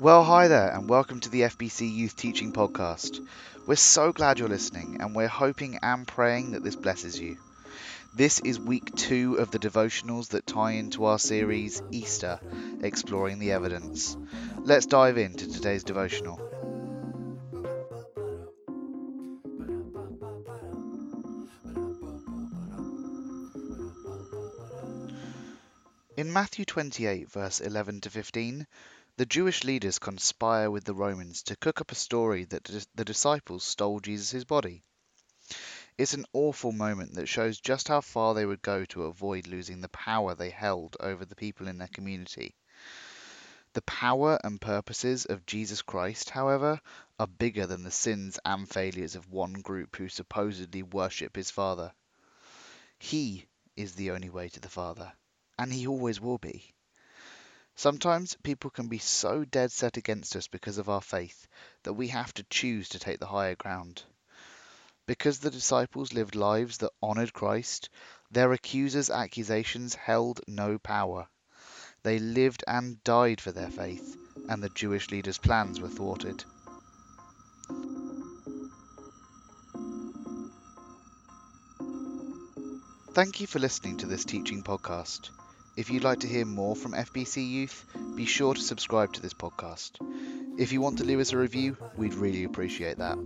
Well, hi there, and welcome to the FBC Youth Teaching Podcast. We're so glad you're listening, and we're hoping and praying that this blesses you. This is week two of the devotionals that tie into our series Easter, Exploring the Evidence. Let's dive into today's devotional. In Matthew 28, verse 11 to 15, the Jewish leaders conspire with the Romans to cook up a story that the disciples stole Jesus' body. It's an awful moment that shows just how far they would go to avoid losing the power they held over the people in their community. The power and purposes of Jesus Christ, however, are bigger than the sins and failures of one group who supposedly worship his Father. He is the only way to the Father and he always will be. Sometimes people can be so dead set against us because of our faith that we have to choose to take the higher ground. Because the disciples lived lives that honoured Christ, their accusers' accusations held no power. They lived and died for their faith, and the Jewish leaders' plans were thwarted. Thank you for listening to this teaching podcast. If you'd like to hear more from FBC Youth, be sure to subscribe to this podcast. If you want to leave us a review, we'd really appreciate that.